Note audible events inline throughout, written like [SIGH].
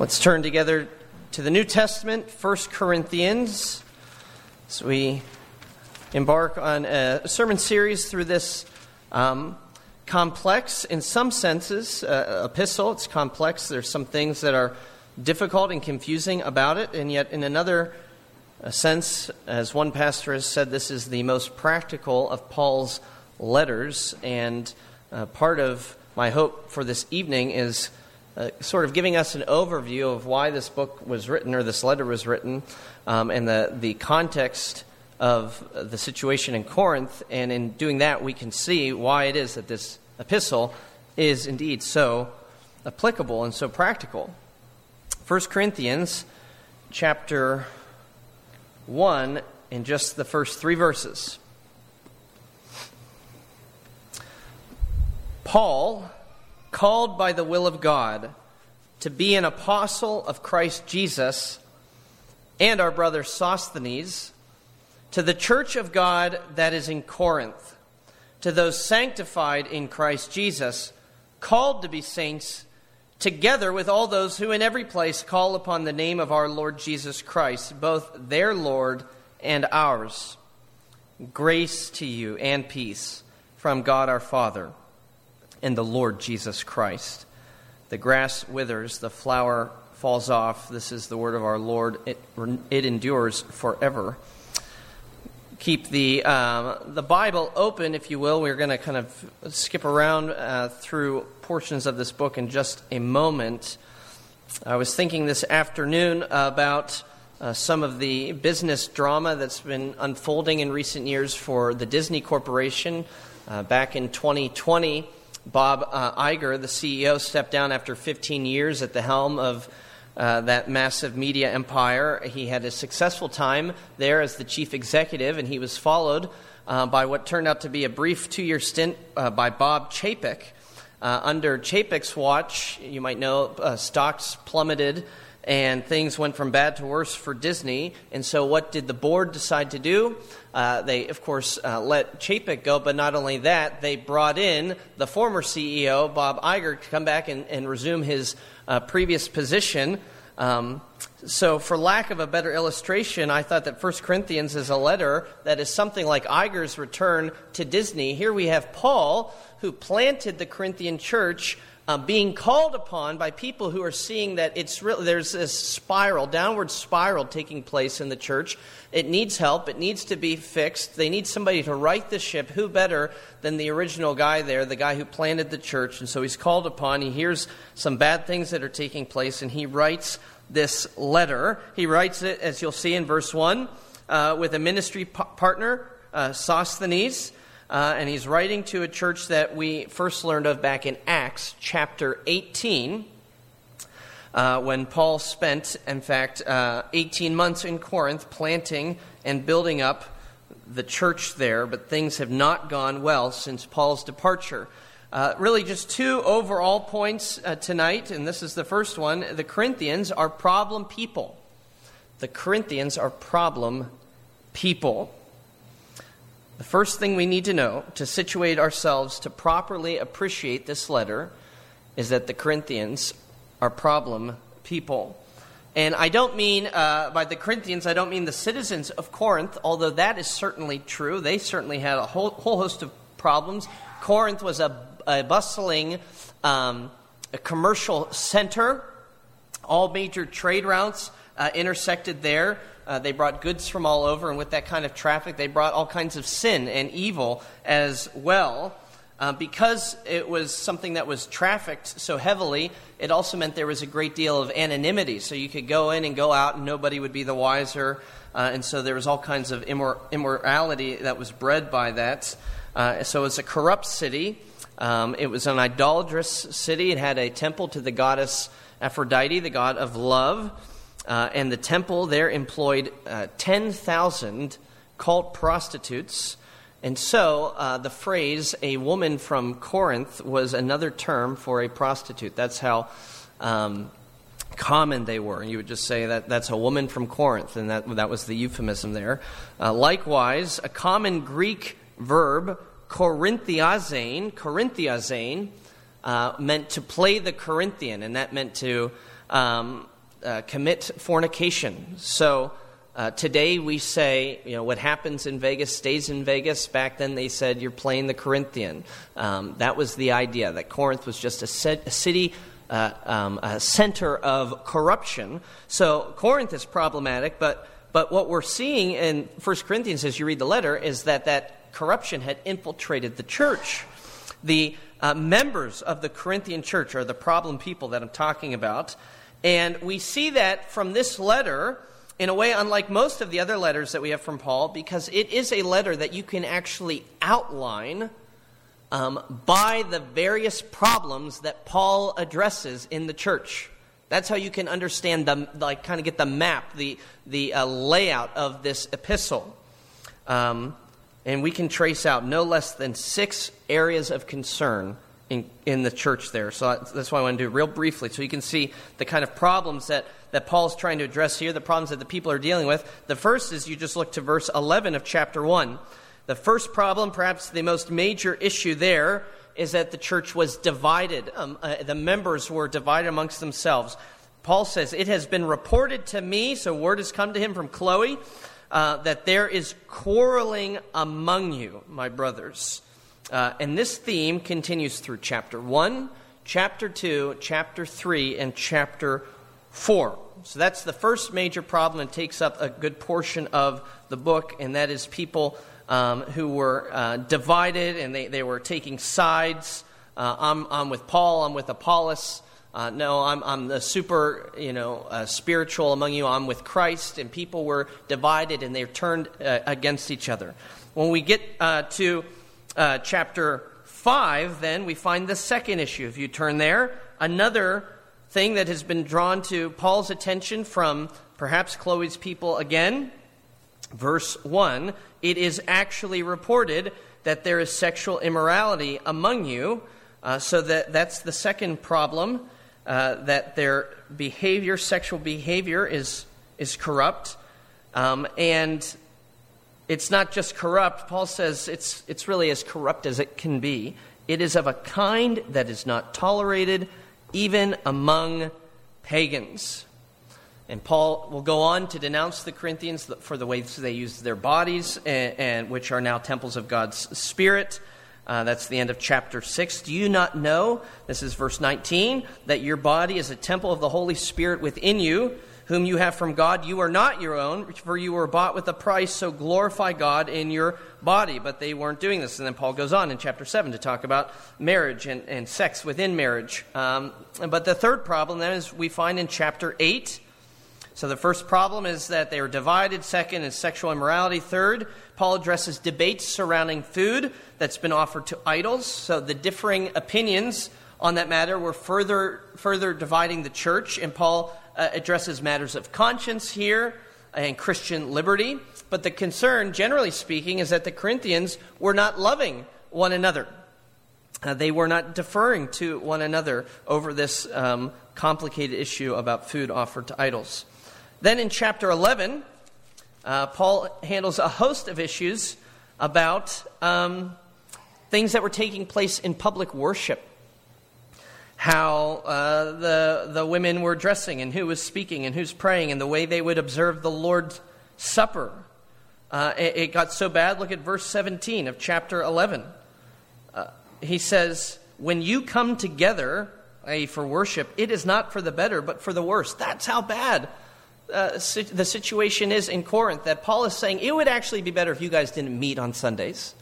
Let's turn together to the New Testament, 1 Corinthians, as we embark on a sermon series through this um, complex, in some senses, uh, epistle. It's complex. There's some things that are difficult and confusing about it, and yet, in another uh, sense, as one pastor has said, this is the most practical of Paul's letters, and uh, part of my hope for this evening is uh, sort of giving us an overview of why this book was written or this letter was written um, and the, the context of the situation in Corinth. And in doing that, we can see why it is that this epistle is indeed so applicable and so practical. 1 Corinthians chapter 1 in just the first three verses. Paul called by the will of God to be an apostle of Christ Jesus, and our brother Sosthenes, to the church of God that is in Corinth, to those sanctified in Christ Jesus, called to be saints, together with all those who in every place call upon the name of our Lord Jesus Christ, both their Lord and ours. Grace to you and peace from God our Father in the Lord Jesus Christ. The grass withers, the flower falls off. This is the word of our Lord. It, it endures forever. Keep the, um, the Bible open, if you will. We're going to kind of skip around uh, through portions of this book in just a moment. I was thinking this afternoon about uh, some of the business drama that's been unfolding in recent years for the Disney Corporation. Uh, back in 2020, Bob uh, Iger, the CEO, stepped down after 15 years at the helm of uh, that massive media empire. He had a successful time there as the chief executive, and he was followed uh, by what turned out to be a brief two year stint uh, by Bob Chapek. Uh, under Chapek's watch, you might know, uh, stocks plummeted and things went from bad to worse for Disney. And so, what did the board decide to do? Uh, they, of course, uh, let Chapek go, but not only that, they brought in the former CEO, Bob Iger, to come back and, and resume his uh, previous position. Um, so, for lack of a better illustration, I thought that 1 Corinthians is a letter that is something like Iger's return to Disney. Here we have Paul, who planted the Corinthian church uh, being called upon by people who are seeing that it's really, there's this spiral, downward spiral taking place in the church. It needs help. It needs to be fixed. They need somebody to right the ship. Who better than the original guy there, the guy who planted the church? And so he's called upon. He hears some bad things that are taking place, and he writes this letter. He writes it, as you'll see in verse 1, uh, with a ministry p- partner, uh, Sosthenes. Uh, and he's writing to a church that we first learned of back in Acts chapter 18, uh, when Paul spent, in fact, uh, 18 months in Corinth planting and building up the church there, but things have not gone well since Paul's departure. Uh, really, just two overall points uh, tonight, and this is the first one. The Corinthians are problem people. The Corinthians are problem people. The first thing we need to know to situate ourselves to properly appreciate this letter is that the Corinthians are problem people. And I don't mean uh, by the Corinthians, I don't mean the citizens of Corinth, although that is certainly true. They certainly had a whole, whole host of problems. Corinth was a, a bustling um, a commercial center, all major trade routes uh, intersected there. Uh, they brought goods from all over, and with that kind of traffic, they brought all kinds of sin and evil as well. Uh, because it was something that was trafficked so heavily, it also meant there was a great deal of anonymity. So you could go in and go out, and nobody would be the wiser. Uh, and so there was all kinds of immor- immorality that was bred by that. Uh, so was a corrupt city. Um, it was an idolatrous city. It had a temple to the goddess Aphrodite, the god of love. Uh, and the temple there employed uh, 10,000 cult prostitutes. And so uh, the phrase, a woman from Corinth, was another term for a prostitute. That's how um, common they were. You would just say that that's a woman from Corinth, and that, that was the euphemism there. Uh, likewise, a common Greek verb, korinthiazein, korinthiazein, uh, meant to play the Corinthian, and that meant to um, uh, commit fornication. So uh, today we say, you know, what happens in Vegas stays in Vegas. Back then they said you're playing the Corinthian. Um, that was the idea, that Corinth was just a, set, a city. Uh, um, a center of corruption. So Corinth is problematic, but, but what we're seeing in 1 Corinthians as you read the letter is that that corruption had infiltrated the church. The uh, members of the Corinthian church are the problem people that I'm talking about. And we see that from this letter in a way unlike most of the other letters that we have from Paul, because it is a letter that you can actually outline um, by the various problems that Paul addresses in the church. That's how you can understand the, like, kind of get the map, the, the uh, layout of this epistle. Um, and we can trace out no less than six areas of concern in, in the church there. So that's why I want to do real briefly so you can see the kind of problems that, that Paul's trying to address here, the problems that the people are dealing with. The first is you just look to verse 11 of chapter 1. The first problem, perhaps the most major issue there, is that the church was divided. Um, uh, the members were divided amongst themselves. Paul says, It has been reported to me, so word has come to him from Chloe, uh, that there is quarreling among you, my brothers. Uh, and this theme continues through chapter 1, chapter 2, chapter 3, and chapter 4. So that's the first major problem and takes up a good portion of the book, and that is people um, who were uh, divided and they, they were taking sides. Uh, I'm, I'm with Paul, I'm with Apollos. Uh, no, I'm, I'm the super, you know, uh, spiritual among you. I'm with Christ, and people were divided and they turned uh, against each other. When we get uh, to uh, chapter 5, then, we find the second issue. If you turn there, another thing that has been drawn to Paul's attention from perhaps Chloe's people again. Verse 1 It is actually reported that there is sexual immorality among you. Uh, so that, that's the second problem uh, that their behavior, sexual behavior, is, is corrupt. Um, and it's not just corrupt. Paul says it's, it's really as corrupt as it can be. It is of a kind that is not tolerated even among pagans. And Paul will go on to denounce the Corinthians for the ways they use their bodies, and, and which are now temples of God's Spirit. Uh, that's the end of chapter 6. Do you not know, this is verse 19, that your body is a temple of the Holy Spirit within you? Whom you have from God. You are not your own, for you were bought with a price, so glorify God in your body. But they weren't doing this. And then Paul goes on in chapter 7 to talk about marriage and, and sex within marriage. Um, but the third problem then is we find in chapter 8. So the first problem is that they were divided. Second is sexual immorality. Third, Paul addresses debates surrounding food that's been offered to idols. So the differing opinions on that matter were further, further dividing the church. And Paul uh, addresses matters of conscience here and Christian liberty. But the concern, generally speaking, is that the Corinthians were not loving one another. Uh, they were not deferring to one another over this um, complicated issue about food offered to idols. Then in chapter 11, uh, Paul handles a host of issues about um, things that were taking place in public worship how uh, the, the women were dressing and who was speaking and who's praying and the way they would observe the Lord's Supper. Uh, it, it, got so bad, look at verse 17 of chapter 11. Uh, he says, When you come together, for worship, it is not for the better, but for the worse. That's how bad uh, the situation is in Corinth, that Paul is saying it would actually be better if you guys didn't meet on Sundays.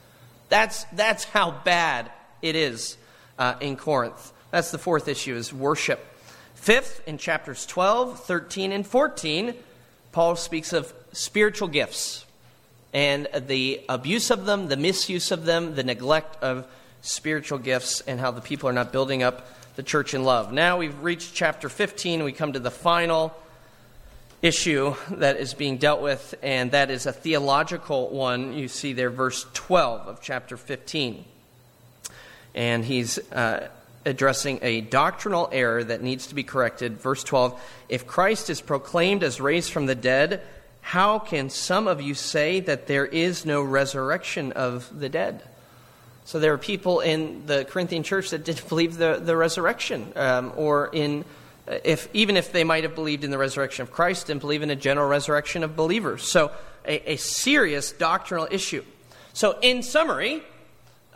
That's, that's how bad it is uh, in Corinth. That's the fourth issue is worship. Fifth, in chapters 12, 13, and 14, Paul speaks of spiritual gifts and the abuse of them, the misuse of them, the neglect of spiritual gifts, and how the people are not building up the church in love. Now we've reached chapter 15. We come to the final issue that is being dealt with, and that is a theological one. You see there, verse 12 of chapter 15. And he's uh, addressing a doctrinal error that needs to be corrected. Verse 12 If Christ is proclaimed as raised from the dead, how can some of you say that there is no resurrection of the dead? So there are people in the Corinthian church that didn't [LAUGHS] believe the, the resurrection, um, or in if, even if they might have believed in the resurrection of Christ and believe in a general resurrection of believers. So, a, a serious doctrinal issue. So, in summary,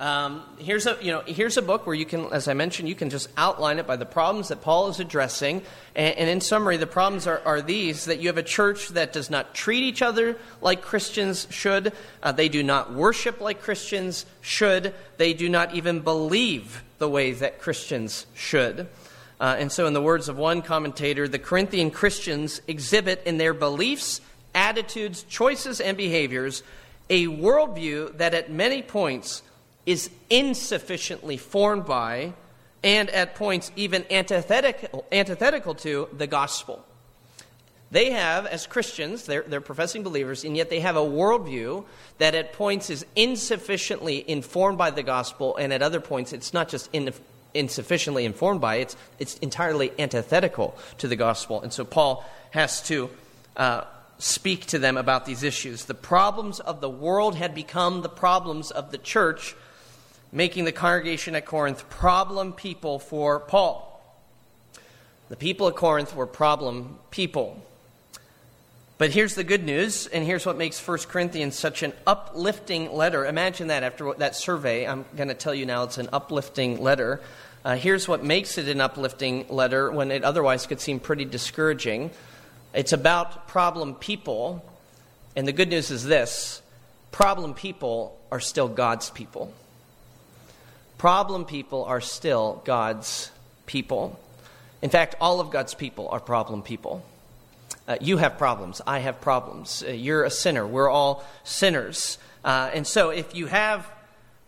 um, here's a you know here's a book where you can, as I mentioned, you can just outline it by the problems that Paul is addressing. And, and in summary, the problems are, are, these: that you have a church that does not treat each other like Christians should. Uh, they do not worship like Christians should. They do not even believe the way that Christians should. Uh, and so, in the words of one commentator, the Corinthian Christians exhibit in their beliefs, attitudes, choices, and behaviors a worldview that at many points is insufficiently formed by, and at points even antithetical, antithetical to, the gospel. They have, as Christians, they're, they're professing believers, and yet they have a worldview that at points is insufficiently informed by the gospel, and at other points it's not just in, insufficiently informed by it, it's, it's entirely antithetical to the gospel. And so Paul has to uh, speak to them about these issues. The problems of the world had become the problems of the church making the congregation at Corinth problem people for Paul. The people at Corinth were problem people. But here's the good news, and here's what makes 1 Corinthians such an uplifting letter. Imagine that after that survey. I'm going to tell you now it's an uplifting letter. Uh, here's what makes it an uplifting letter when it otherwise could seem pretty discouraging it's about problem people, and the good news is this problem people are still God's people. Problem people are still God's people. In fact, all of God's people are problem people. Uh, you have problems. I have problems. Uh, you're a sinner. We're all sinners. Uh, and so, if you have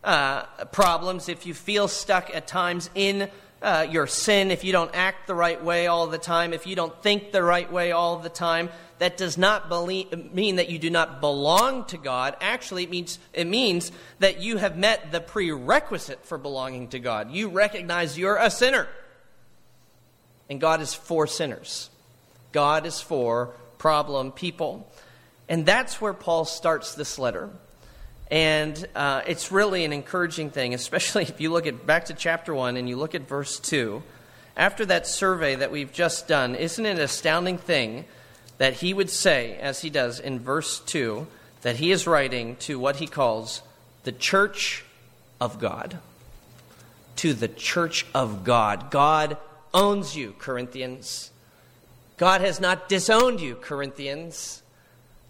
uh, problems, if you feel stuck at times in uh, your sin, if you don't act the right way all the time, if you don't think the right way all the time, that does not believe, mean that you do not belong to God. Actually, it means, it means that you have met the prerequisite for belonging to God. You recognize you're a sinner. And God is for sinners, God is for problem people. And that's where Paul starts this letter. And uh, it's really an encouraging thing, especially [LAUGHS] if you look at back to chapter 1 and you look at verse 2. After that survey that we've just done, isn't it an astounding thing that he would say, as he does in verse 2, that he is writing to what he calls the church of God. To the church of God. God owns you, Corinthians. God has not disowned you, Corinthians.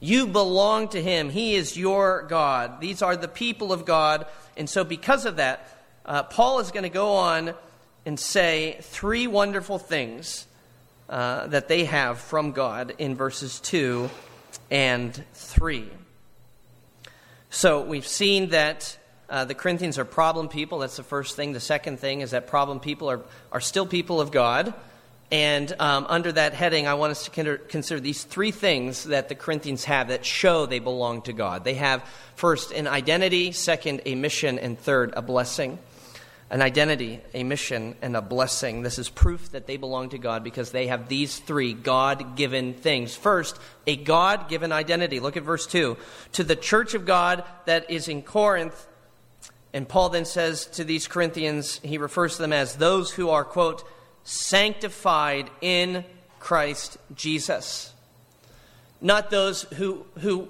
You belong to him. He is your God. These are the people of God. And so, because of that, uh, Paul is going to go on and say three wonderful things uh, that they have from God in verses 2 and 3. So we've seen that uh, the Corinthians are problem people. That's the first thing. The second thing is that problem people are, are still people of God. And um, under that heading, I want us to consider these three things that the Corinthians have that show they belong to God. They have, first, an identity, second, a mission, and third, a blessing an identity, a mission, and a blessing. This is proof that they belong to God because they have these three God given things. First, a God given identity. Look at verse 2. To the church of God that is in Corinth, and Paul then says to these Corinthians, he refers to them as those who are, quote, sanctified in Christ Jesus. Not those who, who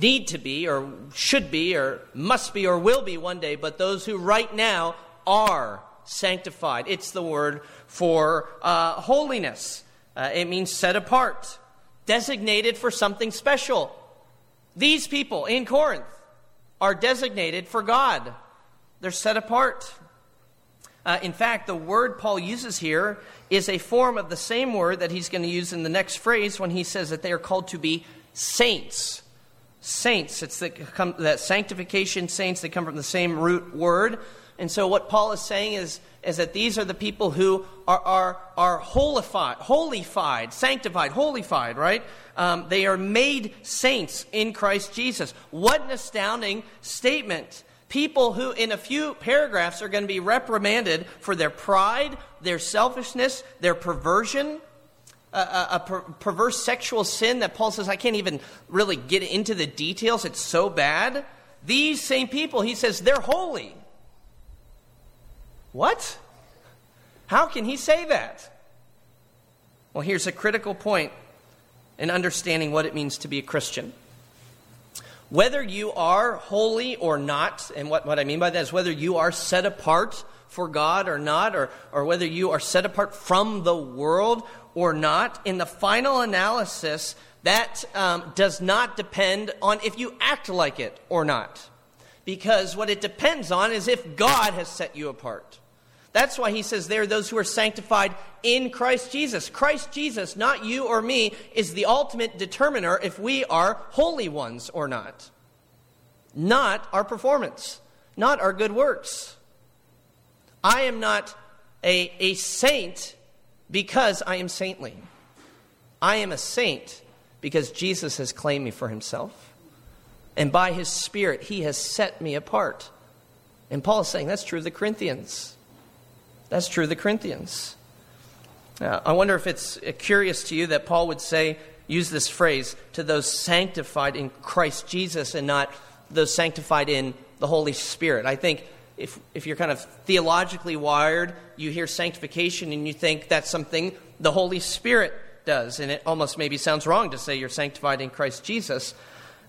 need to be, or should be, or must be, or will be one day, but those who right now are sanctified. It's the word for uh, holiness. Uh, it means set apart, designated for something special. These people in Corinth are designated for God, they're set apart. Uh, in fact, the word Paul uses here is a form of the same word that he's going to use in the next phrase when he says that they are called to be saints. Saints. It's the, that sanctification saints, they come from the same root word. And so what Paul is saying is, is that these are the people who are, are, are holified, holified, sanctified, holified, right? Um, they are made saints in Christ Jesus. What an astounding statement. People who, in a few paragraphs, are going to be reprimanded for their pride, their selfishness, their perversion, a, a, a per- perverse sexual sin that Paul says, I can't even really get into the details. It's so bad. These same people, he says, they're holy. What? How can he say that? Well, here's a critical point in understanding what it means to be a Christian. Whether you are holy or not, and what, what I mean by that is whether you are set apart for God or not, or, or whether you are set apart from the world or not, in the final analysis, that um, does not depend on if you act like it or not. Because what it depends on is if God has set you apart. That's why he says there, are those who are sanctified in Christ Jesus. Christ Jesus, not you or me, is the ultimate determiner if we are holy ones or not. Not our performance, not our good works. I am not a, a saint because I am saintly. I am a saint because Jesus has claimed me for himself. And by his Spirit, he has set me apart. And Paul is saying that's true of the Corinthians. That's true of the Corinthians. Uh, I wonder if it's curious to you that Paul would say, use this phrase, to those sanctified in Christ Jesus and not those sanctified in the Holy Spirit. I think if, if you're kind of theologically wired, you hear sanctification and you think that's something the Holy Spirit does. And it almost maybe sounds wrong to say you're sanctified in Christ Jesus.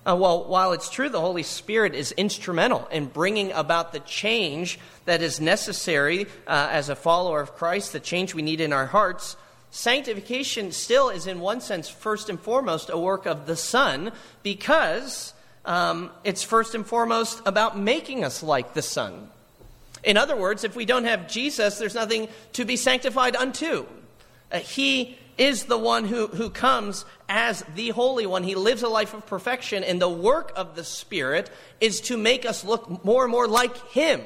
Uh, well, while it's true the Holy Spirit is instrumental in bringing about the change that is necessary uh, as a follower of Christ, the change we need in our hearts, sanctification still is, in one sense, first and foremost, a work of the Son because um, it's first and foremost about making us like the Son. In other words, if we don't have Jesus, there's nothing to be sanctified unto. Uh, he is the one who, who comes as the Holy One. He lives a life of perfection, and the work of the Spirit is to make us look more and more like Him,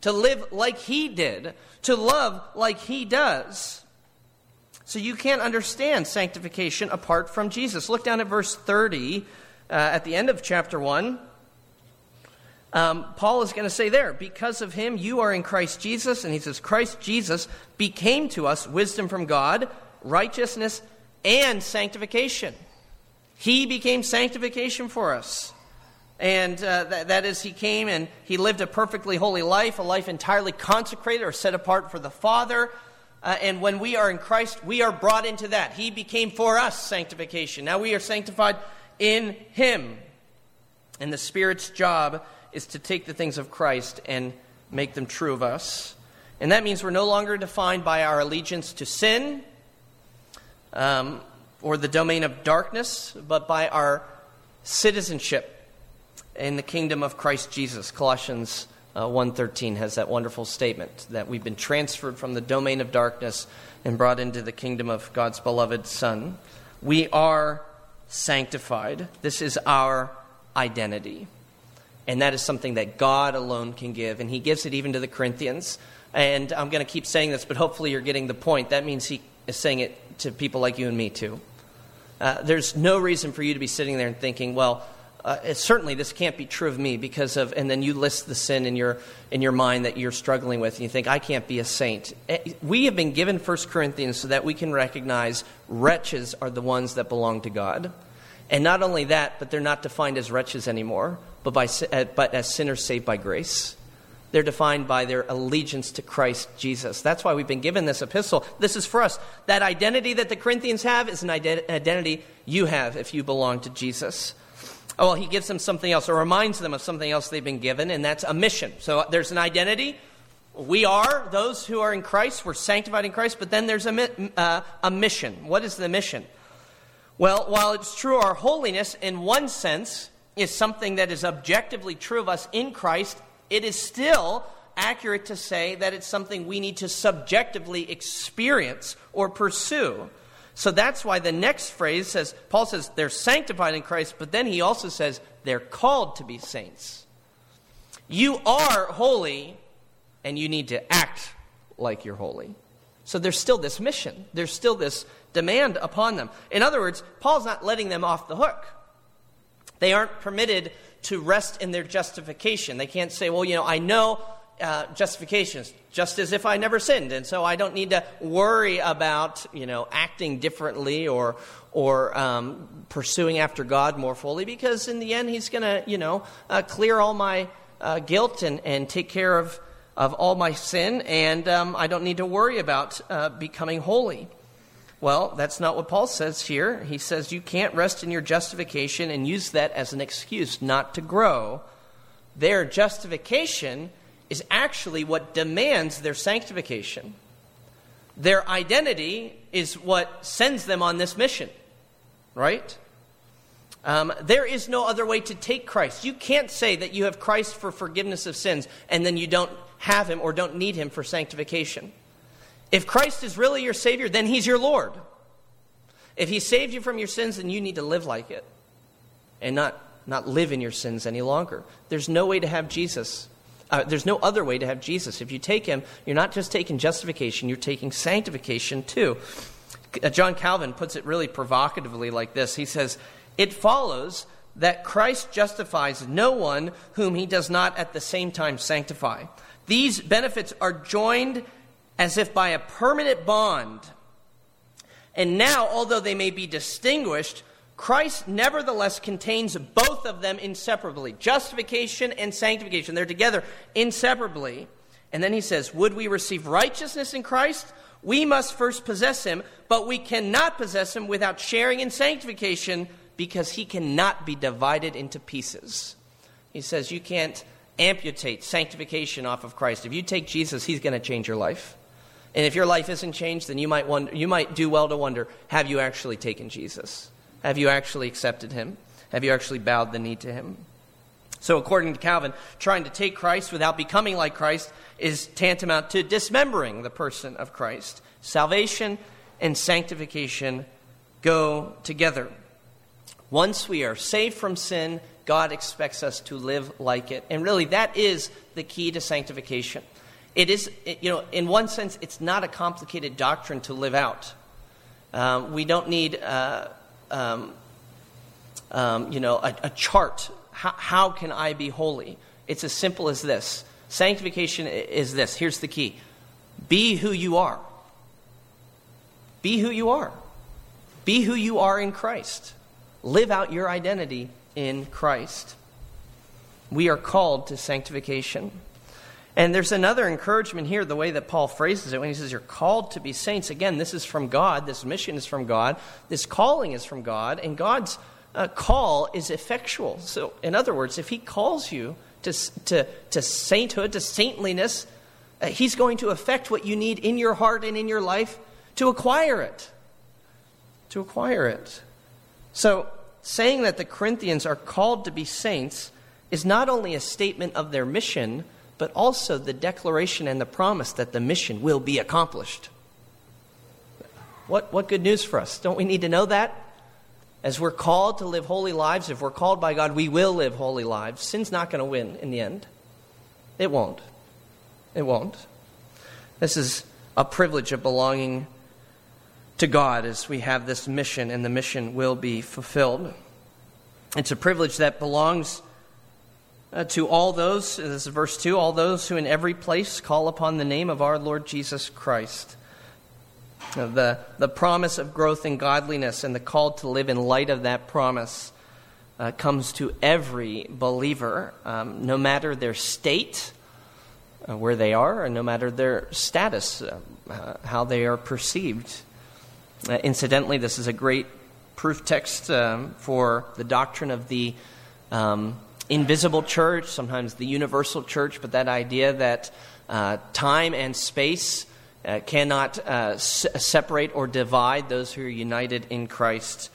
to live like He did, to love like He does. So you can't understand sanctification apart from Jesus. Look down at verse 30 uh, at the end of chapter 1. Um, Paul is going to say there, because of him, you are in Christ Jesus. And he says, Christ Jesus became to us wisdom from God righteousness, and sanctification. He became sanctification for us. And uh, that, that is, he came and he lived a perfectly holy life, a life entirely consecrated or set apart for the Father. Uh, and when we are in Christ, we are brought into that. He became for us sanctification. Now we are sanctified in him. And the Spirit's job is to take the things of Christ and make them true of us. And that means we're no longer defined by our allegiance to sin um, or the domain of darkness, but by our citizenship in the kingdom of Christ Jesus. Colossians uh, 1.13 has that wonderful statement that we've been transferred from the domain of darkness and brought into the kingdom of God's beloved Son. We are sanctified. This is our identity. And that is something that God alone can give. And He gives it even to the Corinthians. And I'm going to keep saying this, but hopefully you're getting the point. That means He is saying it to people like you and me, too. Uh, there's no reason for you to be sitting there and thinking, well, uh, certainly this can't be true of me because of, and then you list the sin in your, in your mind that you're struggling with, and you think, I can't be a saint. Eh, we have been given 1 Corinthians so that we can recognize wretches are the ones that belong to God. And not only that, but they're not defined as wretches anymore, but, by, uh, but as sinners saved by grace. They're defined by their allegiance to Christ Jesus. That's why we've been given this epistle. This is for us. That identity that the Corinthians have is an identity you have if you belong to Jesus. Oh, well, he gives them something else, or reminds them of something else they've been given, and that's a mission. So there's an identity. We are those who are in Christ. We're sanctified in Christ, but then there's a, uh, a mission. What is the mission? Well, while it's true our holiness, in one sense, is something that is objectively true of us in Christ it is still accurate to say that it's something we need to subjectively experience or pursue. So that's why the next phrase says, Paul says they're sanctified in Christ, but then he also says they're called to be saints. You are holy, and you need to act like you're holy. So there's still this mission, there's still this demand upon them. In other words, Paul's not letting them off the hook. They aren't permitted to rest in their justification. They can't say, well, you know, I know uh, justification just as if I never sinned, and so I don't need to worry about, you know, acting differently or or um, pursuing after God more fully, because in the end, He's going to, you know, uh, clear all my uh, guilt and, and take care of of all my sin, and um, I don't need to worry about uh, becoming holy. Well, that's not what Paul says here. He says you can't rest in your justification and use that as an excuse not to grow. Their justification is actually what demands their sanctification. Their identity is what sends them on this mission, right? Um, there is no other way to take Christ. You can't say that you have Christ for forgiveness of sins and then you don't have him or don't need him for sanctification. If Christ is really your Savior, then He's your Lord. If He saved you from your sins, then you need to live like it and not, not live in your sins any longer. There's no way to have Jesus. Uh, there's no other way to have Jesus. If you take Him, you're not just taking justification, you're taking sanctification too. Uh, John Calvin puts it really provocatively like this He says, It follows that Christ justifies no one whom He does not at the same time sanctify. These benefits are joined as if by a permanent bond. And now, although they may be distinguished, Christ nevertheless contains both of them inseparably justification and sanctification. They're together inseparably. And then he says, Would we receive righteousness in Christ? We must first possess him, but we cannot possess him without sharing in sanctification because he cannot be divided into pieces. He says, You can't amputate sanctification off of Christ. If you take Jesus, he's going to change your life. And if your life isn't changed, then you might, wonder, you might do well to wonder have you actually taken Jesus? Have you actually accepted him? Have you actually bowed the knee to him? So, according to Calvin, trying to take Christ without becoming like Christ is tantamount to dismembering the person of Christ. Salvation and sanctification go together. Once we are saved from sin, God expects us to live like it. And really, that is the key to sanctification. It is, you know, in one sense, it's not a complicated doctrine to live out. Um, we don't need, uh, um, um, you know, a, a chart. How, how can I be holy? It's as simple as this. Sanctification is this. Here's the key be who you are. Be who you are. Be who you are in Christ. Live out your identity in Christ. We are called to sanctification. And there's another encouragement here, the way that Paul phrases it when he says, You're called to be saints. Again, this is from God. This mission is from God. This calling is from God. And God's uh, call is effectual. So, in other words, if He calls you to, to, to sainthood, to saintliness, uh, He's going to affect what you need in your heart and in your life to acquire it. To acquire it. So, saying that the Corinthians are called to be saints is not only a statement of their mission but also the declaration and the promise that the mission will be accomplished. What, what good news for us? Don't we need to know that? As we're called to live holy lives, if we're called by God, we will live holy lives. Sin's not going to win in the end. It won't. It won't. This is a privilege of belonging to God as we have this mission, and the mission will be fulfilled. It's a privilege that belongs uh, to all those, this is verse 2, all those who in every place call upon the name of our Lord Jesus Christ. Uh, the, the promise of growth in godliness and the call to live in light of that promise uh, comes to every believer, um, no matter their state, uh, where they are, and no matter their status, uh, uh, how they are perceived. incidentally, this is a great proof text um, for the doctrine of the um, invisible church, sometimes the universal church, but that idea that uh, time and space uh, cannot uh, s- separate or divide those who are united in Christ,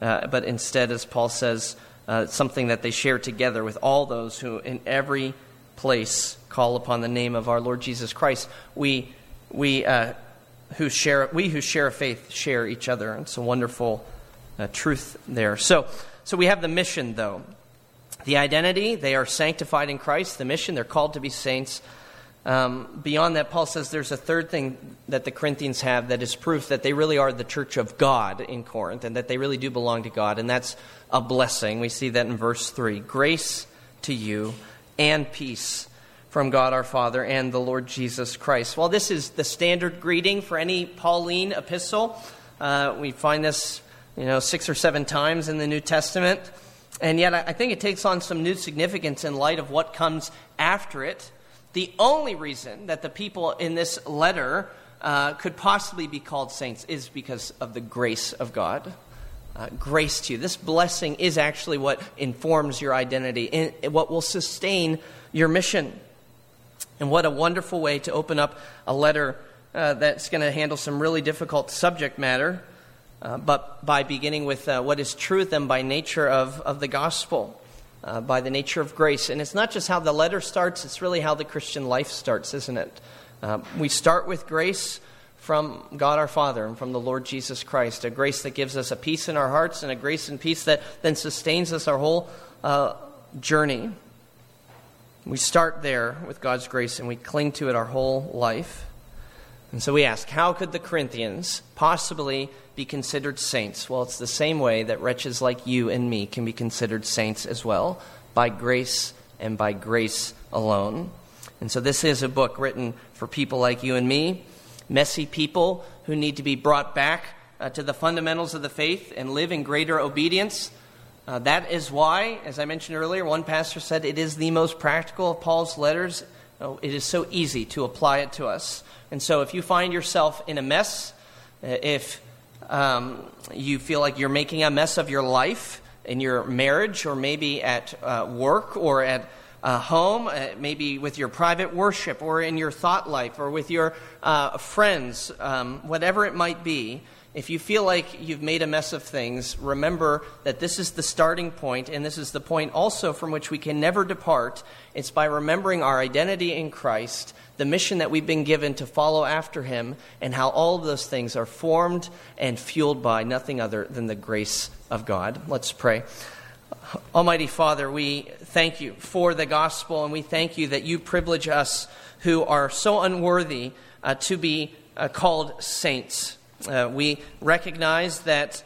uh, but instead, as Paul says, uh, something that they share together with all those who in every place call upon the name of our Lord Jesus Christ. We, we, who share, we who share a faith share each other. It's a wonderful truth there. So, so we have the mission, though. The identity, they are sanctified in Christ. The mission, they're called to be saints. Um, beyond that, Paul says there's a third thing that the Corinthians have that is proof that they really are the church of God in Corinth and that they really do belong to God, and that's a blessing. We see that in verse 3 Grace to you and peace from God our Father and the Lord Jesus Christ. Well, this is the standard greeting for any Pauline epistle. Uh, we find this, you know, six or seven times in the New Testament. And yet, I think it takes on some new significance in light of what comes after it. The only reason that the people in this letter uh, could possibly be called saints is because of the grace of God. Uh, grace to you. This blessing is actually what informs your identity and what will sustain your mission. And what a wonderful way to open up a letter uh, that's going to handle some really difficult subject matter, uh, but by beginning with uh, what is truth and by nature of, of the gospel, uh, by the nature of grace. And it's not just how the letter starts, it's really how the Christian life starts, isn't it? Uh, we start with grace from God our Father and from the Lord Jesus Christ, a grace that gives us a peace in our hearts and a grace and peace that then sustains us our whole uh, journey. We start there with God's grace and we cling to it our whole life. And so we ask, how could the Corinthians possibly be considered saints? Well, it's the same way that wretches like you and me can be considered saints as well, by grace and by grace alone. And so this is a book written for people like you and me, messy people who need to be brought back uh, to the fundamentals of the faith and live in greater obedience uh, that is why, as I mentioned earlier, one pastor said it is the most practical of Paul's letters. Oh, it is so easy to apply it to us. And so, if you find yourself in a mess, uh, if um, you feel like you're making a mess of your life in your marriage, or maybe at uh, work, or at uh, home, uh, maybe with your private worship, or in your thought life, or with your uh, friends, um, whatever it might be, if you feel like you've made a mess of things, remember that this is the starting point, and this is the point also from which we can never depart. It's by remembering our identity in Christ, the mission that we've been given to follow after Him, and how all of those things are formed and fueled by nothing other than the grace of God. Let's pray. Almighty Father, we thank you for the gospel, and we thank you that you privilege us who are so unworthy uh, to be uh, called saints. Uh, we recognize that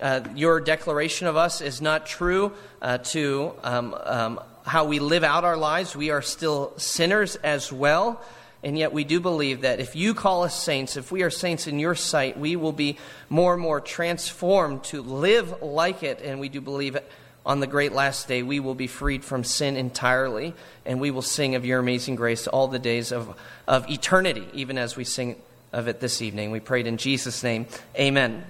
uh, your declaration of us is not true uh, to um, um, how we live out our lives. We are still sinners as well. And yet, we do believe that if you call us saints, if we are saints in your sight, we will be more and more transformed to live like it. And we do believe on the great last day, we will be freed from sin entirely. And we will sing of your amazing grace all the days of, of eternity, even as we sing of it this evening. We prayed in Jesus' name. Amen.